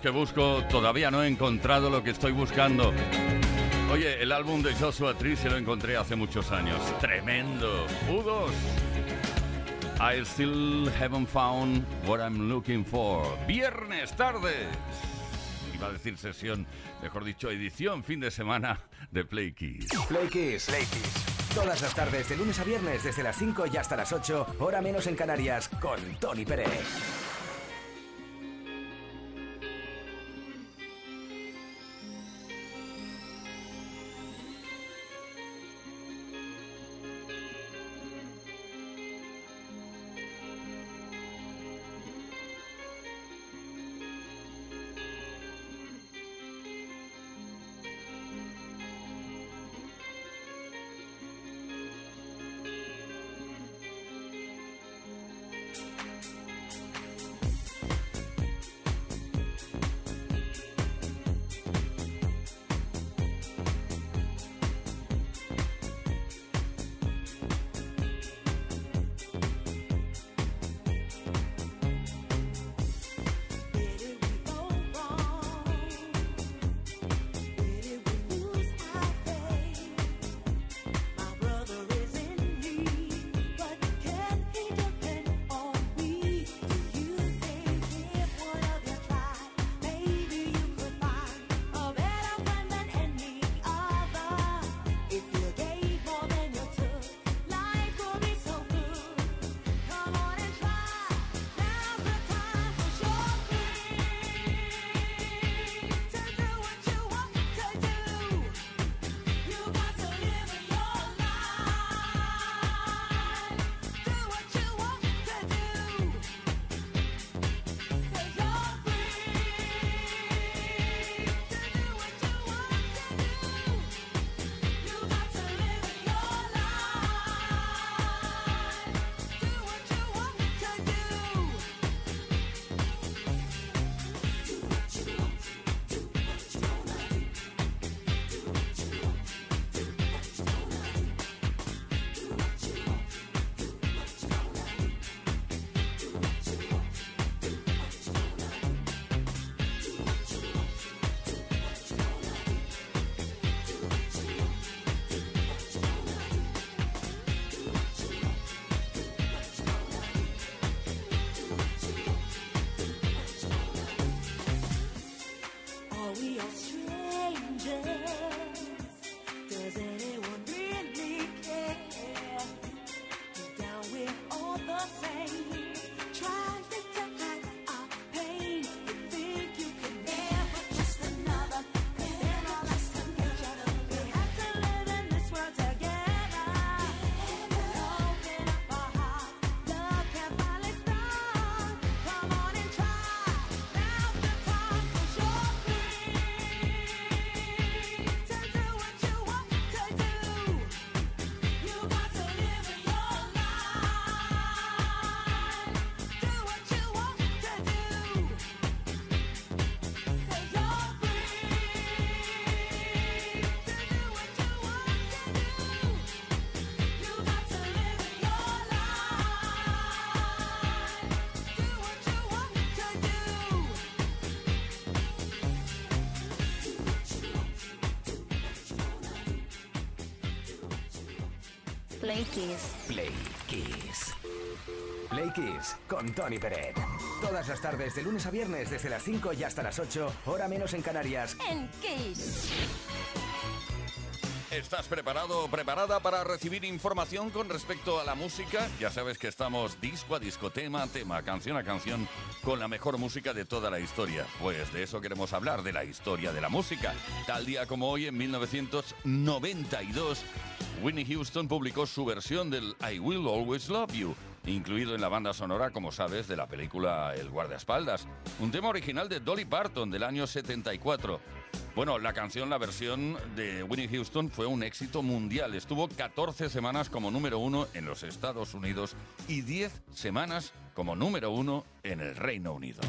Que busco, todavía no he encontrado lo que estoy buscando. Oye, el álbum de Joshua Tree se lo encontré hace muchos años. Tremendo. U2. I still haven't found what I'm looking for. Viernes tarde. Iba a decir sesión, mejor dicho, edición, fin de semana de Play Kiss. Play Kiss. Play Kiss. Todas las tardes, de lunes a viernes, desde las 5 y hasta las 8, hora menos en Canarias, con Tony Pérez. Play Kiss. Play Kiss. Play Kiss con Tony Peret. Todas las tardes, de lunes a viernes, desde las 5 y hasta las 8, hora menos en Canarias. En Kiss. ¿Estás preparado o preparada para recibir información con respecto a la música? Ya sabes que estamos disco a disco, tema a tema, canción a canción, con la mejor música de toda la historia. Pues de eso queremos hablar, de la historia de la música. Tal día como hoy, en 1992, Whitney Houston publicó su versión del I Will Always Love You, incluido en la banda sonora, como sabes, de la película El guardaespaldas. Un tema original de Dolly Parton del año 74. Bueno, la canción, la versión de Winnie Houston fue un éxito mundial. Estuvo 14 semanas como número uno en los Estados Unidos y 10 semanas como número uno en el Reino Unido.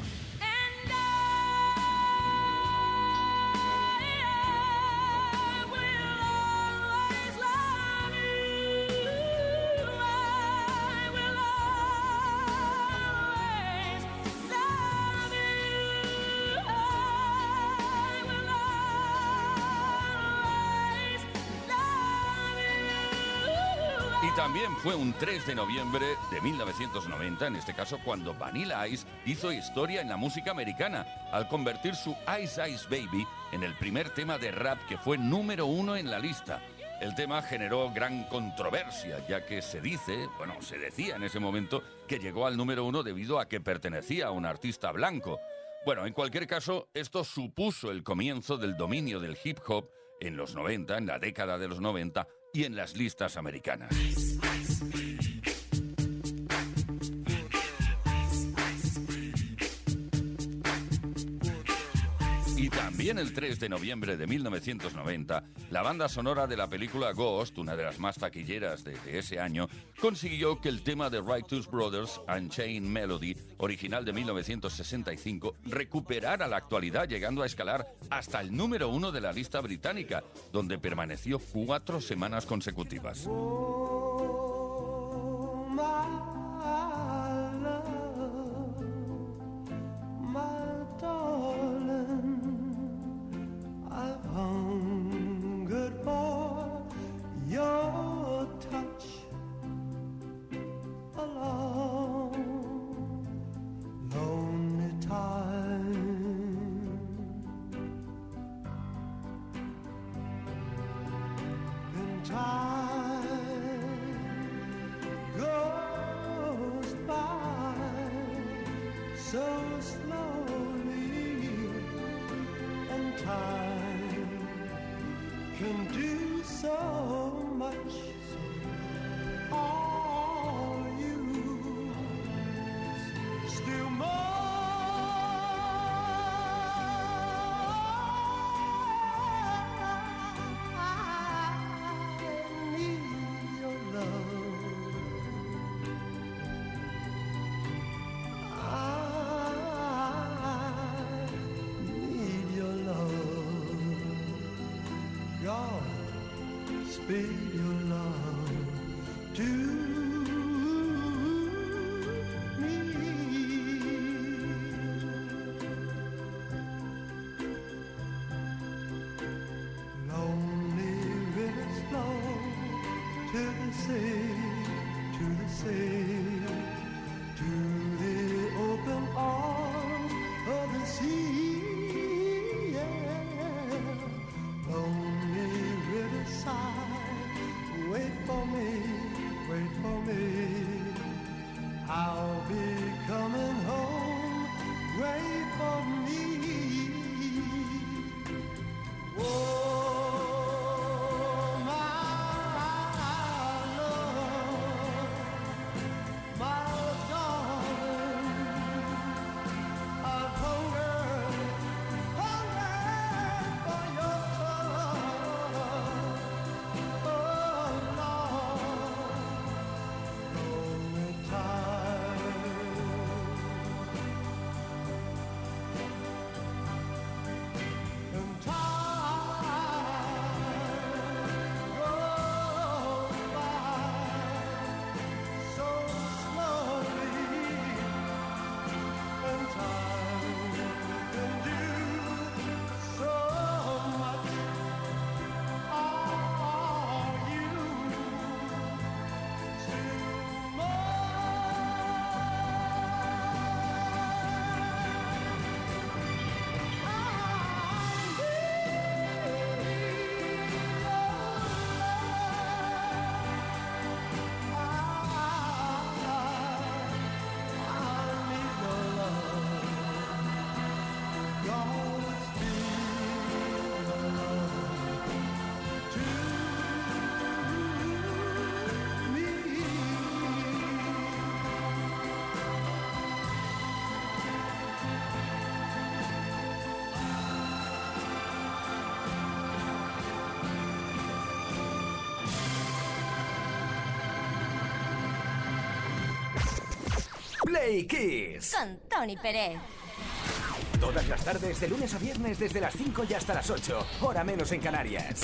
Fue un 3 de noviembre de 1990, en este caso cuando Vanilla Ice hizo historia en la música americana, al convertir su Ice Ice Baby en el primer tema de rap que fue número uno en la lista. El tema generó gran controversia, ya que se dice, bueno, se decía en ese momento, que llegó al número uno debido a que pertenecía a un artista blanco. Bueno, en cualquier caso, esto supuso el comienzo del dominio del hip hop en los 90, en la década de los 90, y en las listas americanas. También el 3 de noviembre de 1990, la banda sonora de la película Ghost, una de las más taquilleras de, de ese año, consiguió que el tema de Righteous Brothers, Unchained Melody, original de 1965, recuperara la actualidad, llegando a escalar hasta el número uno de la lista británica, donde permaneció cuatro semanas consecutivas. Speed your love to Play Kiss. Con Tony Pérez. Todas las tardes, de lunes a viernes, desde las 5 y hasta las 8, hora menos en Canarias.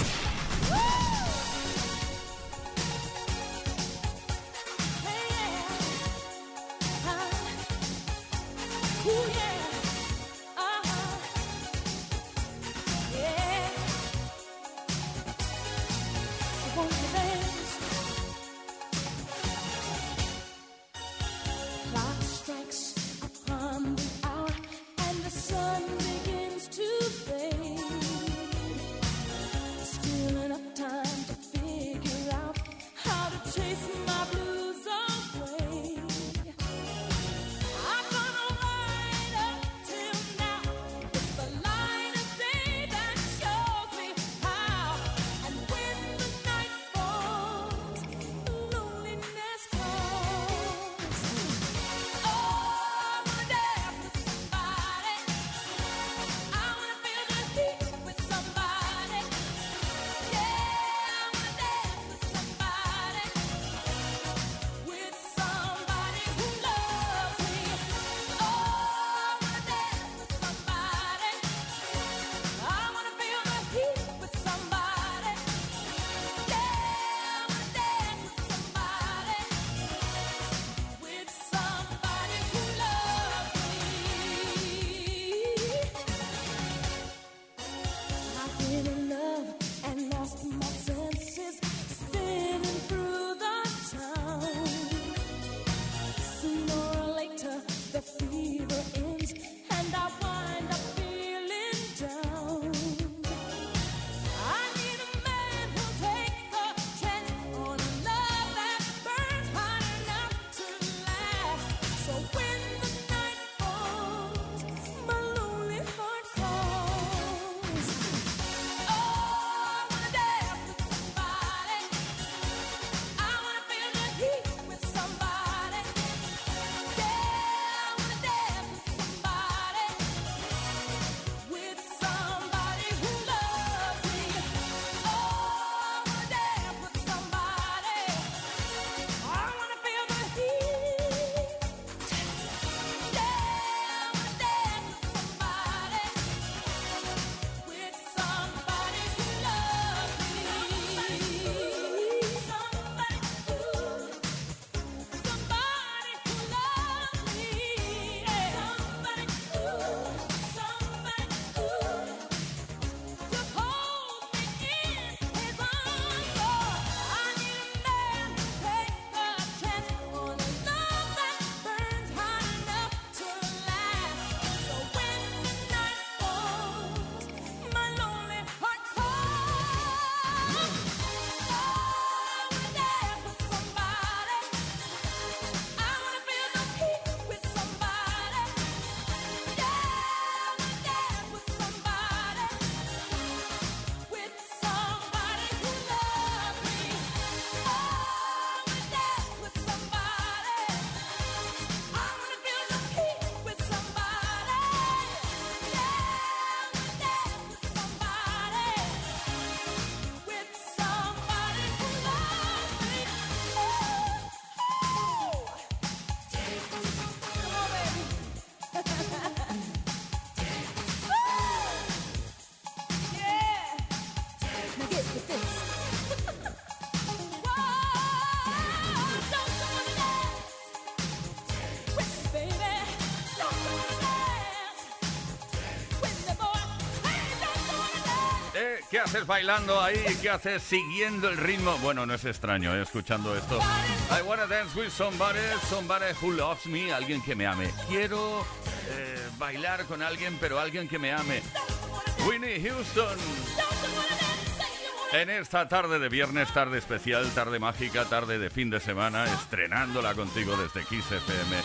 Haces bailando ahí? ¿Qué haces siguiendo el ritmo? Bueno, no es extraño, eh, escuchando esto. I wanna dance with somebody, somebody who loves me, alguien que me ame. Quiero eh, bailar con alguien, pero alguien que me ame. Winnie Houston. En esta tarde de viernes, tarde especial, tarde mágica, tarde de fin de semana, estrenándola contigo desde Kiss FM,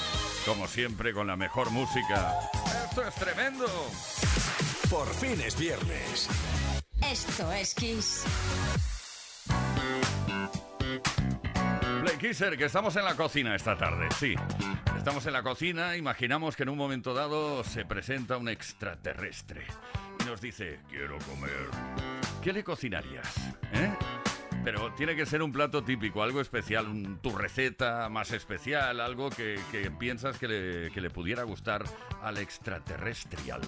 como siempre con la mejor música. Esto es tremendo. Por fin es viernes. Esto es Kiss. Play Kisser, que estamos en la cocina esta tarde, sí. Estamos en la cocina, imaginamos que en un momento dado se presenta un extraterrestre y nos dice, quiero comer. ¿Qué le cocinarías? ¿Eh? Pero tiene que ser un plato típico, algo especial, tu receta más especial, algo que, que piensas que le, que le pudiera gustar al extraterrestrial.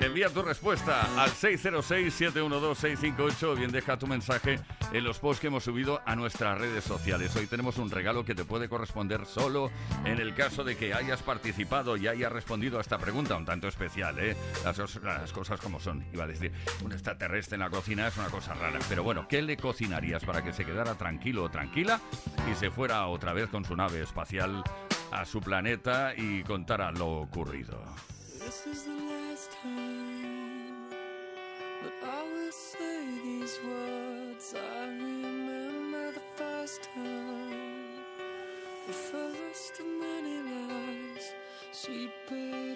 Envía tu respuesta al 606-712-658 o bien deja tu mensaje en los posts que hemos subido a nuestras redes sociales. Hoy tenemos un regalo que te puede corresponder solo en el caso de que hayas participado y hayas respondido a esta pregunta, un tanto especial, ¿eh? Las, las cosas como son. Iba a decir, un extraterrestre en la cocina es una cosa rara. Pero bueno, ¿qué le cocinarías para que se quedara tranquilo o tranquila y se fuera otra vez con su nave espacial a su planeta y contara lo ocurrido? First time, the first of many lies. She put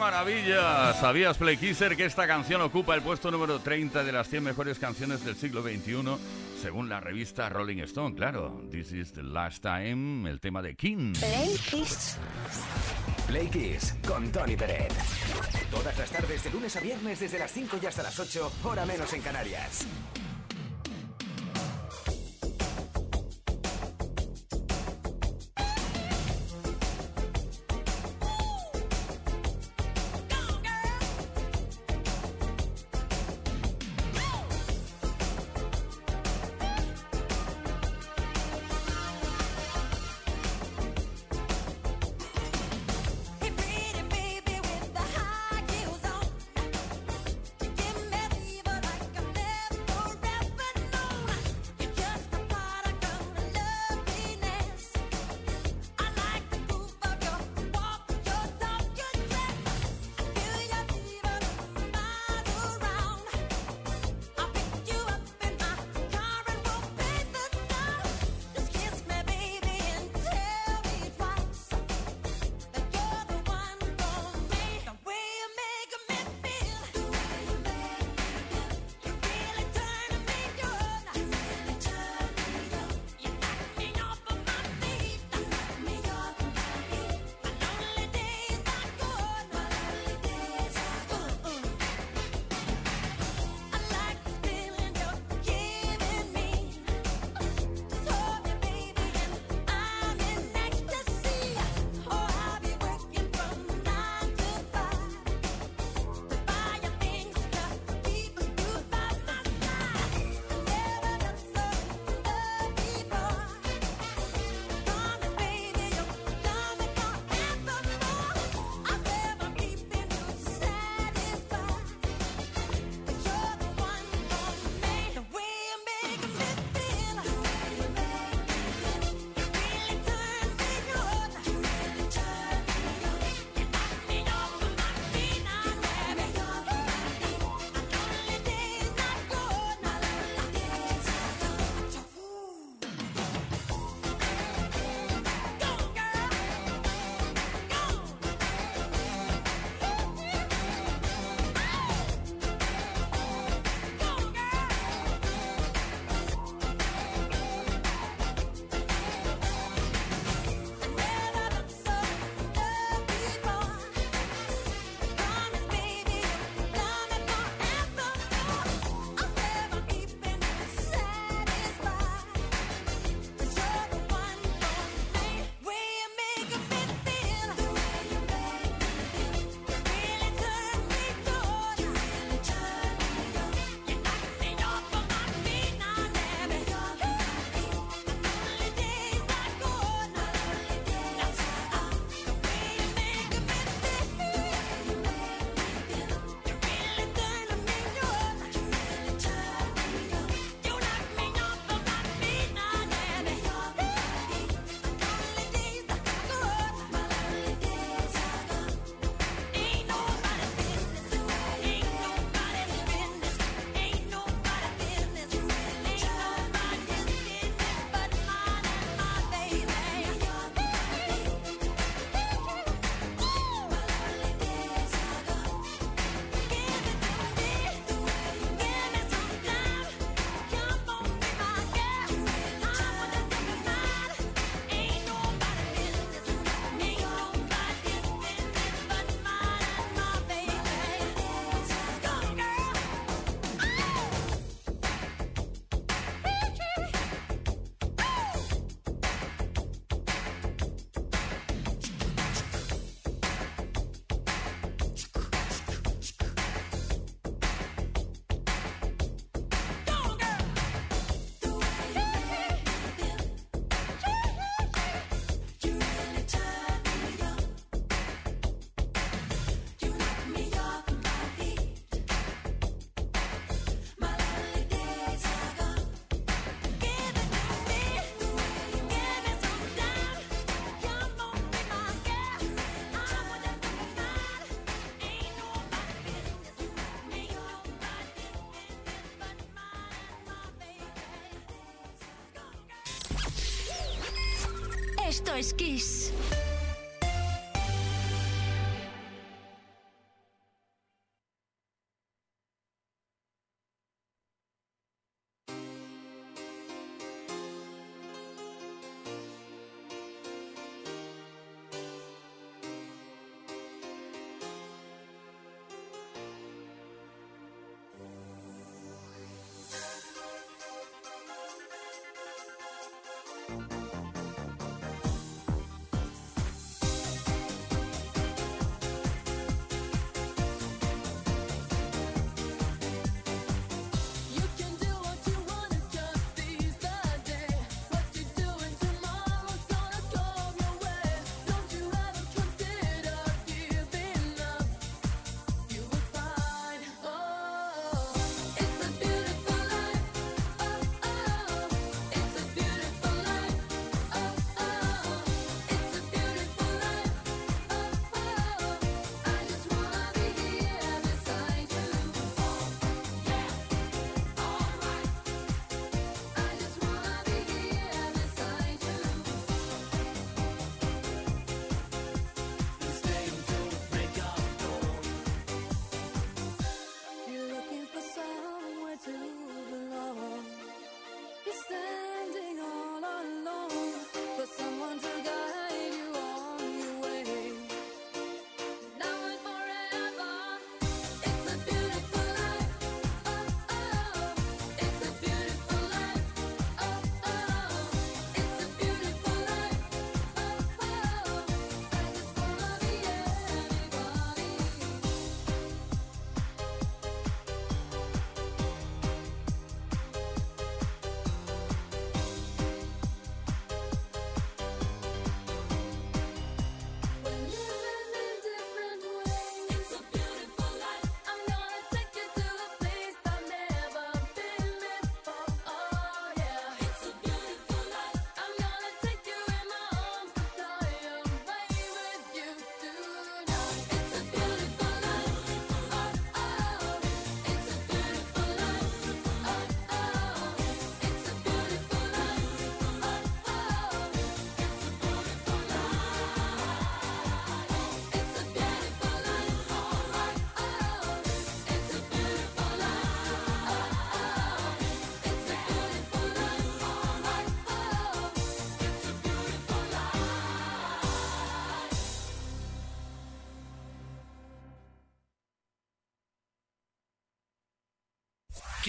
maravilla! ¿Sabías, Play Kisser, que esta canción ocupa el puesto número 30 de las 100 mejores canciones del siglo XXI, según la revista Rolling Stone? Claro, This is the Last Time, el tema de King. Play Kiss. Play Kiss con Tony Peret. Todas las tardes de lunes a viernes desde las 5 y hasta las 8, hora menos en Canarias. Esto es Kiss.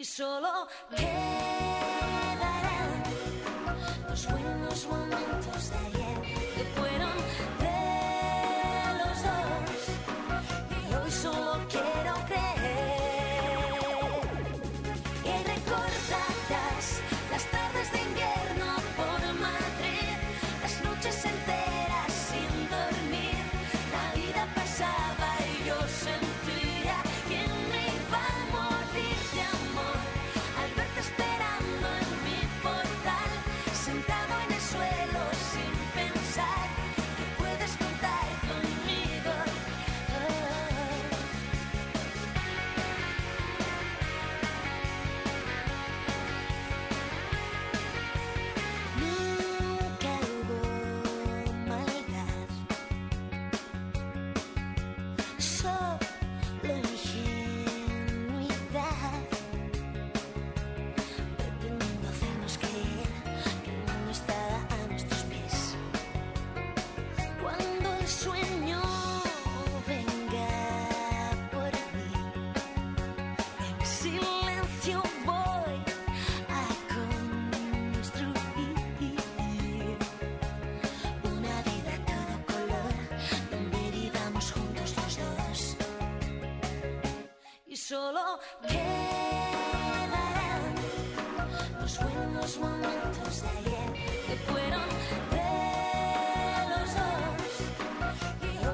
y solo quedarán los buenos momentos de ahí.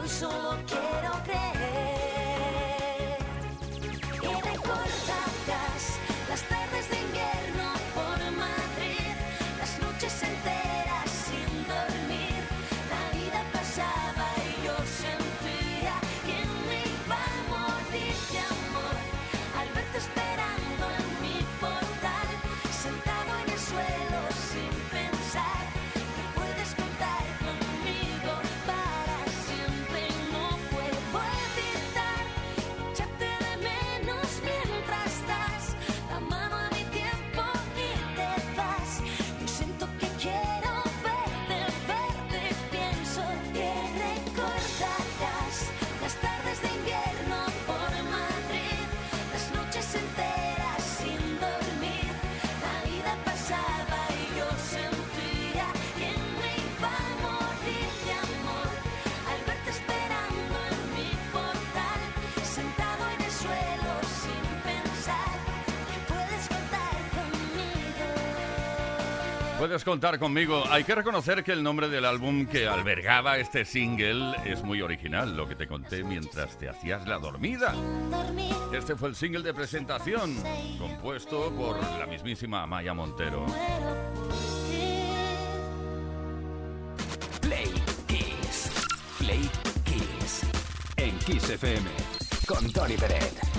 solo que puedes contar conmigo. Hay que reconocer que el nombre del álbum que albergaba este single es muy original, lo que te conté mientras te hacías la dormida. Este fue el single de presentación, compuesto por la mismísima Amaya Montero. Play Kiss, Play Kiss, en Kiss FM, con Tony Pérez.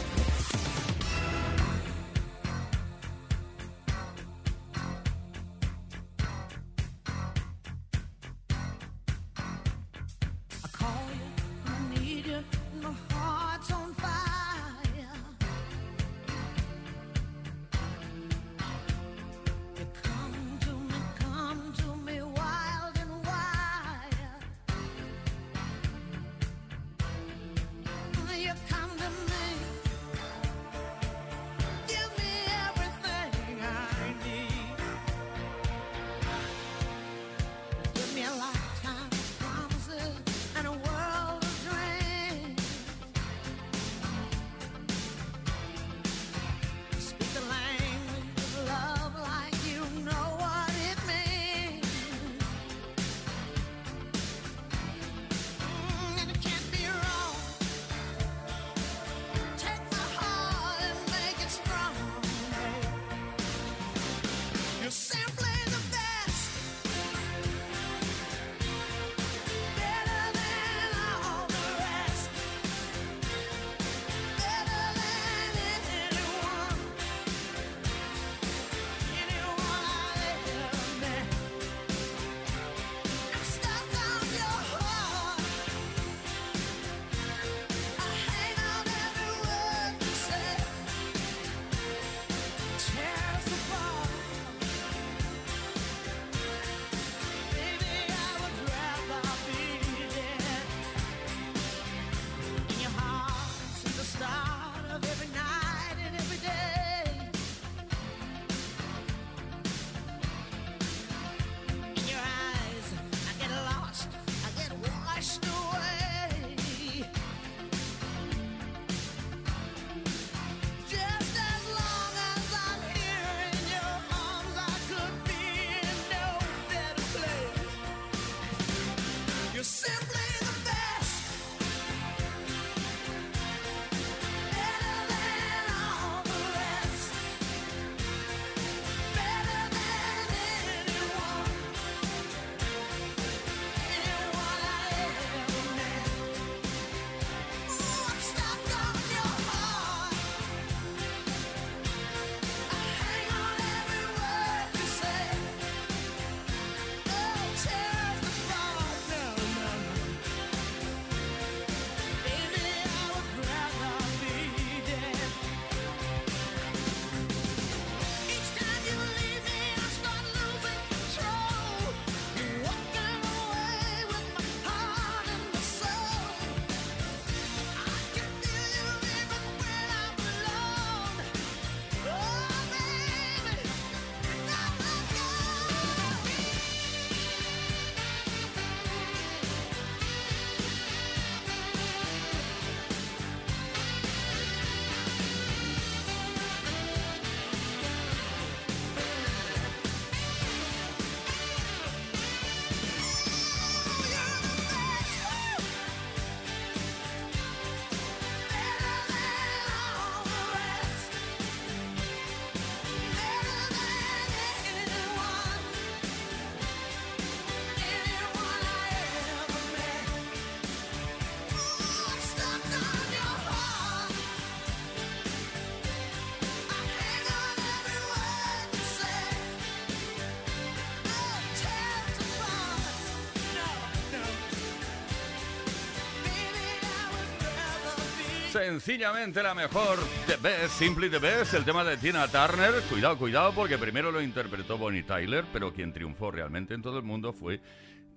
Sencillamente la mejor. The Best, Simply the Best, el tema de Tina Turner. Cuidado, cuidado, porque primero lo interpretó Bonnie Tyler, pero quien triunfó realmente en todo el mundo fue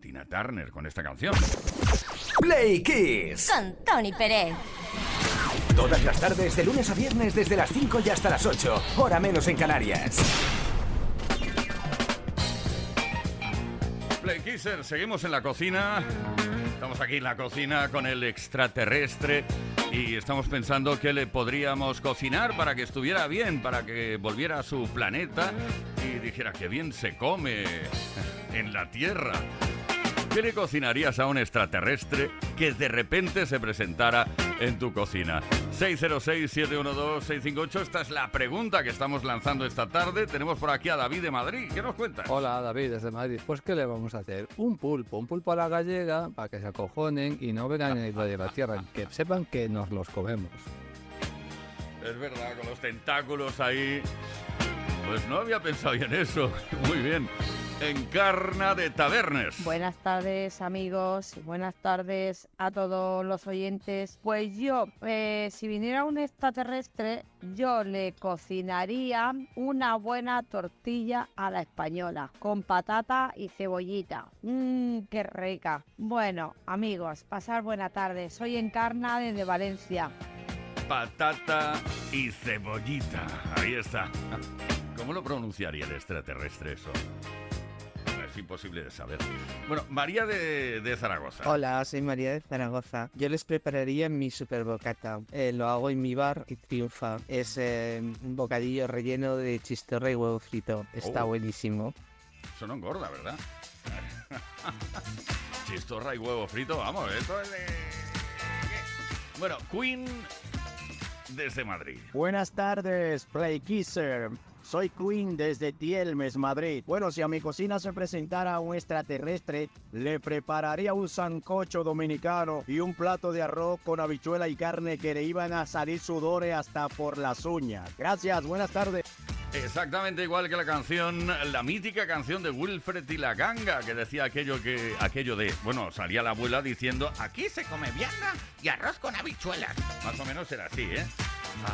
Tina Turner con esta canción. Play Kiss. Con Tony Pérez. Todas las tardes, de lunes a viernes, desde las 5 y hasta las 8. Hora menos en Canarias. Play Kisser, seguimos en la cocina. Estamos aquí en la cocina con el extraterrestre y estamos pensando qué le podríamos cocinar para que estuviera bien, para que volviera a su planeta y dijera que bien se come en la Tierra. ¿Qué le cocinarías a un extraterrestre que de repente se presentara en tu cocina? 606-712-658, esta es la pregunta que estamos lanzando esta tarde. Tenemos por aquí a David de Madrid. ¿Qué nos cuentas? Hola David, desde Madrid. Pues ¿qué le vamos a hacer? Un pulpo, un pulpo a la gallega para que se acojonen y no vengan a de la tierra, que sepan que nos los comemos. Es verdad, con los tentáculos ahí. Pues no había pensado en eso. Muy bien. Encarna de Tabernes. Buenas tardes amigos, buenas tardes a todos los oyentes. Pues yo, eh, si viniera un extraterrestre, yo le cocinaría una buena tortilla a la española, con patata y cebollita. Mmm, qué rica. Bueno, amigos, pasar buena tarde. Soy Encarna desde Valencia. Patata y cebollita. Ahí está. ¿Cómo lo pronunciaría el extraterrestre eso? Imposible de saber. Bueno, María de, de Zaragoza. Hola, soy María de Zaragoza. Yo les prepararía mi super bocata. Eh, lo hago en mi bar y triunfa. Es eh, un bocadillo relleno de chistorra y huevo frito. Está Oh. buenísimo. Eso no engorda, ¿verdad? Chistorra y huevo frito, vamos, esto es de... Bueno, Queen desde Madrid. Buenas tardes, Play Kisser. Soy Queen desde Tielmes, Madrid. Bueno, si a mi cocina se presentara un extraterrestre, le prepararía un sancocho dominicano y un plato de arroz con habichuela y carne que le iban a salir sudores hasta por las uñas. Gracias, buenas tardes. Exactamente igual que la canción, la mítica canción de Wilfred y la ganga, que decía aquello que, aquello de, bueno, salía la abuela diciendo, aquí se come vianda y arroz con habichuelas. Más o menos era así, ¿eh?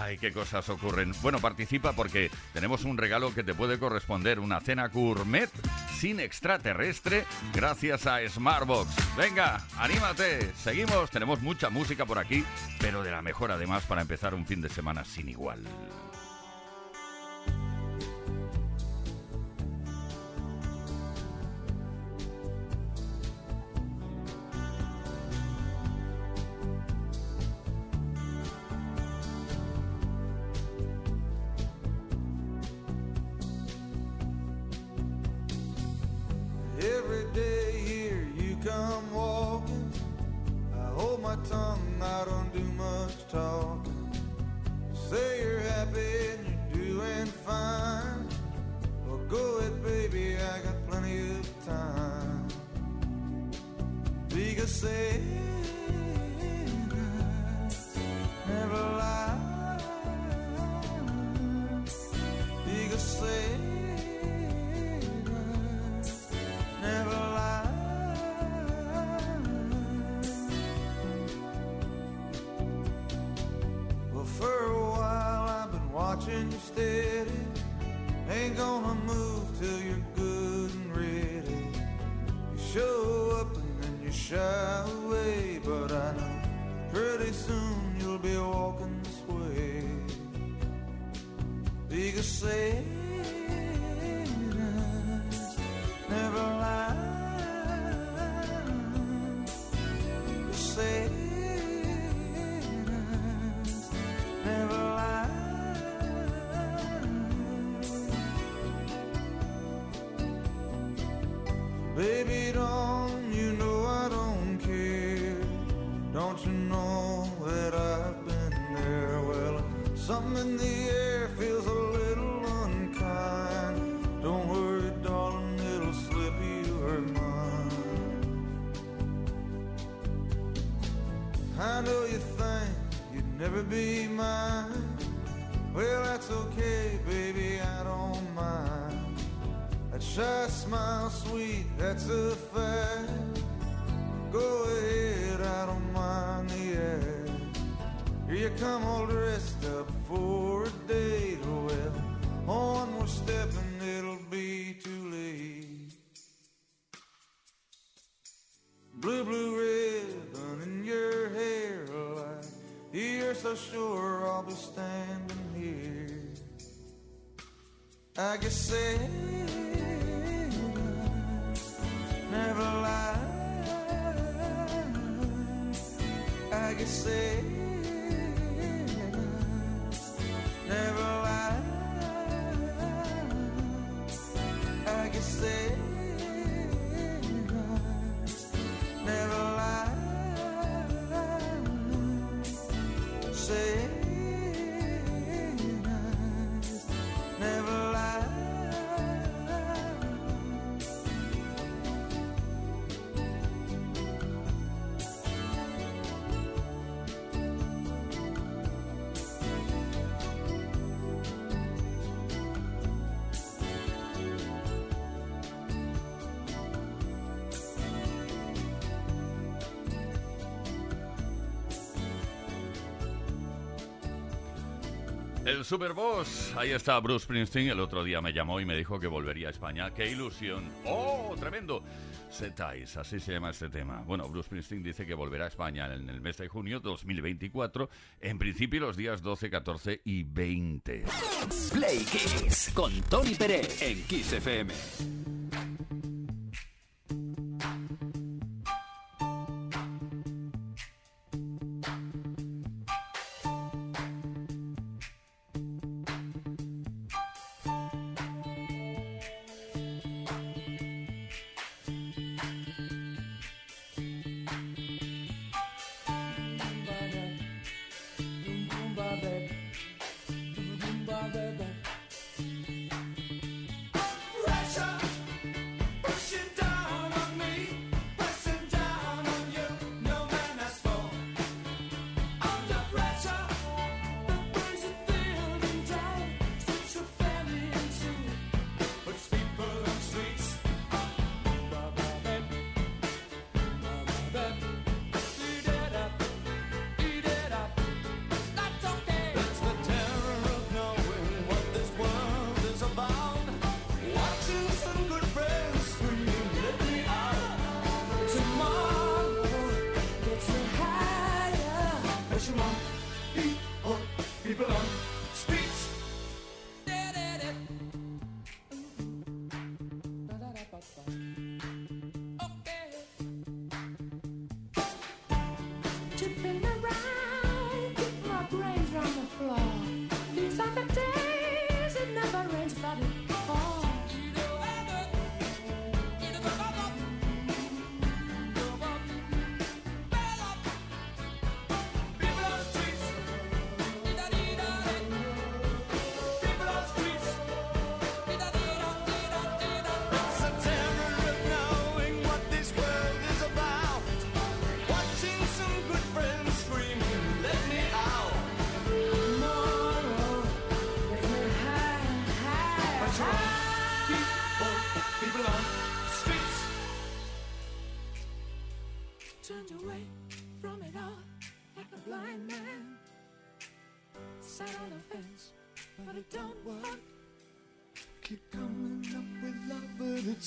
Ay, qué cosas ocurren. Bueno, participa porque tenemos un regalo que te puede corresponder, una cena gourmet sin extraterrestre, gracias a Smartbox. Venga, anímate, seguimos, tenemos mucha música por aquí, pero de la mejor además para empezar un fin de semana sin igual. In the air feels a little unkind. Don't worry, darling, it'll slip you your mind. I know you think you'd never be mine. Well, that's okay, baby, I don't mind. That shy smile, sweet, that's a fact. Go ahead, I don't mind the act. Here you come. El Superboss, ahí está Bruce Springsteen, el otro día me llamó y me dijo que volvería a España. ¡Qué ilusión! ¡Oh, tremendo! Setais, así se llama este tema. Bueno, Bruce Springsteen dice que volverá a España en el mes de junio 2024, en principio los días 12, 14 y 20. Play con Tony Pérez en Kiss FM.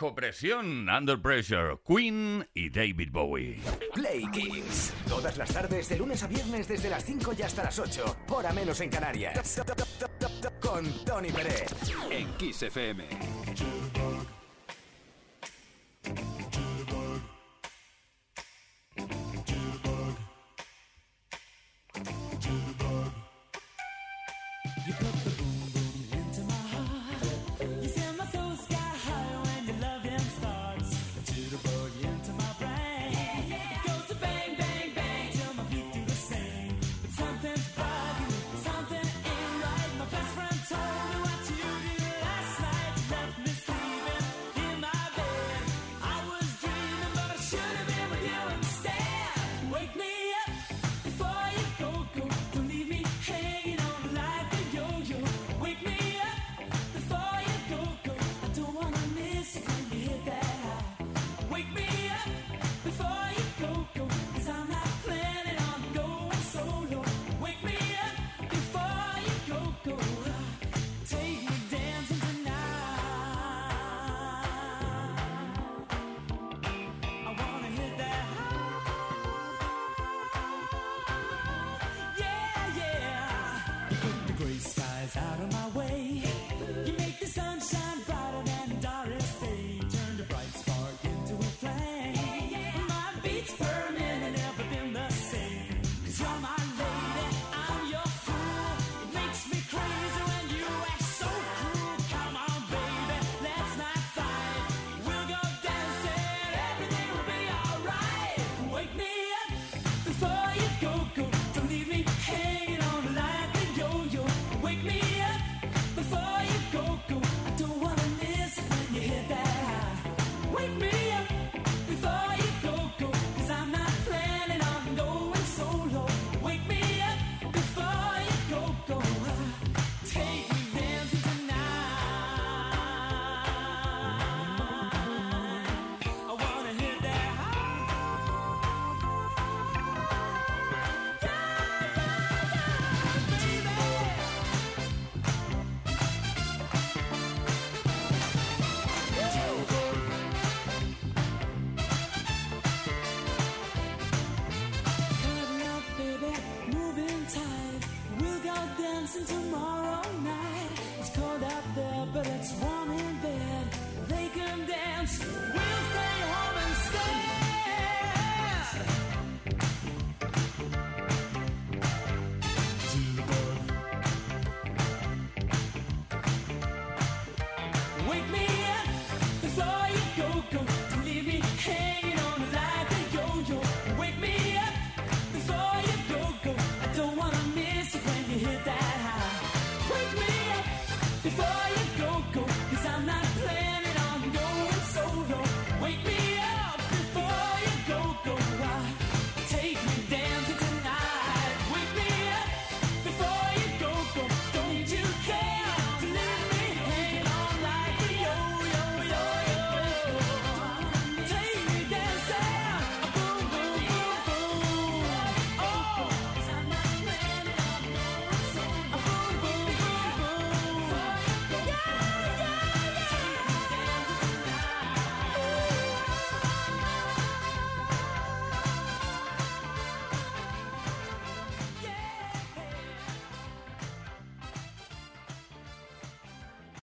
Bajo presión, Under Pressure, Queen y David Bowie. Play Kings. Todas las tardes, de lunes a viernes, desde las 5 y hasta las 8. Hora menos en Canarias. Con Tony Pérez. En Kiss FM.